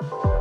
Thank you.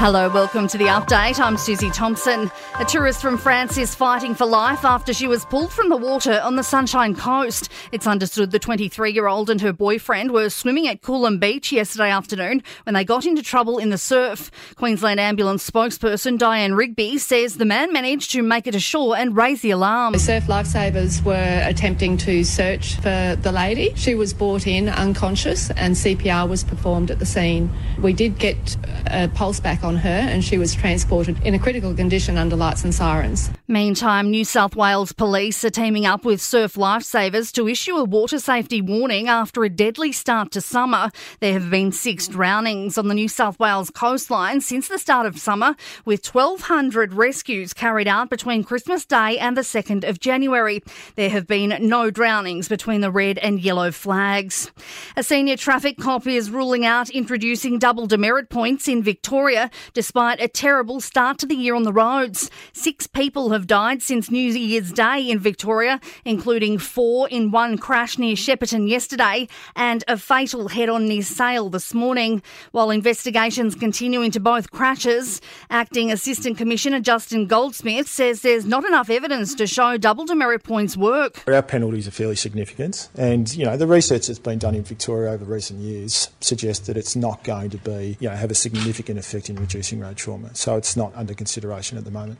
Hello, welcome to the update. I'm Susie Thompson. A tourist from France is fighting for life after she was pulled from the water on the Sunshine Coast. It's understood the 23 year old and her boyfriend were swimming at Coolum Beach yesterday afternoon when they got into trouble in the surf. Queensland Ambulance spokesperson Diane Rigby says the man managed to make it ashore and raise the alarm. The surf lifesavers were attempting to search for the lady. She was brought in unconscious and CPR was performed at the scene. We did get a pulse back on her and she was transported in a critical condition under lights and sirens. Meantime, New South Wales police are teaming up with surf lifesavers to issue a water safety warning after a deadly start to summer. There have been six drownings on the New South Wales coastline since the start of summer, with 1,200 rescues carried out between Christmas Day and the 2nd of January. There have been no drownings between the red and yellow flags. A senior traffic cop is ruling out introducing double demerit points in Victoria despite a terrible start to the year on the roads. Six people have died since New Year's Day in Victoria, including four in one crash near Shepparton yesterday and a fatal head on near Sale this morning. While investigations continue into both crashes, Acting Assistant Commissioner Justin Goldsmith says there's not enough evidence to show double demerit points work. Our penalties are fairly significant, and you know the research that's been done in Victoria over recent years suggests that it's not going to be you know have a significant effect in reducing road trauma. So it's not under consideration at the moment.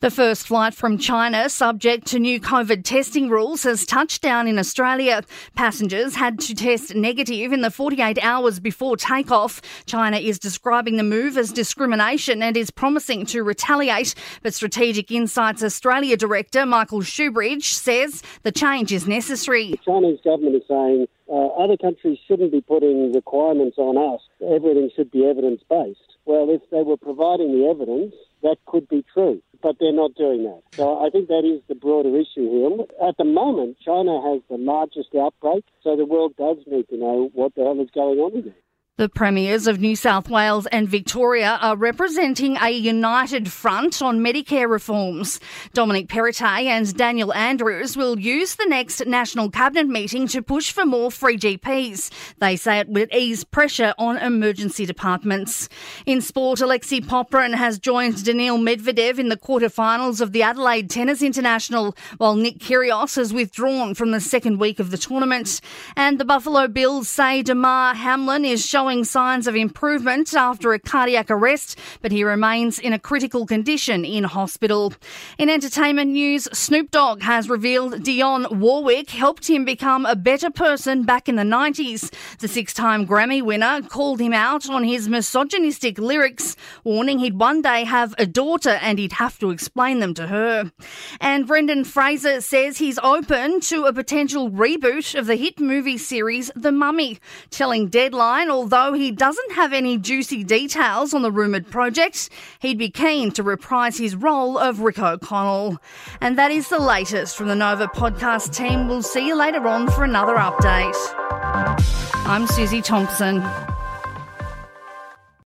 The first flight from China, subject to new COVID testing rules, has touched down in Australia. Passengers had to test negative in the 48 hours before takeoff. China is describing the move as discrimination and is promising to retaliate. But Strategic Insights Australia Director Michael Shoebridge says the change is necessary. The Chinese government is saying uh, other countries shouldn't be putting requirements on us. Everything should be evidence based. Well, if they were providing the evidence, that could be true. But they're not doing that. So I think that is the broader issue here. At the moment, China has the largest outbreak, so the world does need to know what the hell is going on there. The premiers of New South Wales and Victoria are representing a united front on Medicare reforms. Dominic Perrottet and Daniel Andrews will use the next National Cabinet meeting to push for more free GPs. They say it would ease pressure on emergency departments. In sport, Alexei Popyrin has joined Daniil Medvedev in the quarterfinals of the Adelaide Tennis International, while Nick Kyrgios has withdrawn from the second week of the tournament. And the Buffalo Bills say Damar Hamlin is showing showing signs of improvement after a cardiac arrest, but he remains in a critical condition in hospital. In entertainment news, Snoop Dogg has revealed Dionne Warwick helped him become a better person back in the 90s. The six time Grammy winner called him out on his misogynistic lyrics, warning he'd one day have a daughter and he'd have to explain them to her. And Brendan Fraser says he's open to a potential reboot of the hit movie series The Mummy, telling Deadline, although Although he doesn't have any juicy details on the rumoured project, he'd be keen to reprise his role of Rick O'Connell. And that is the latest from the Nova podcast team. We'll see you later on for another update. I'm Susie Thompson.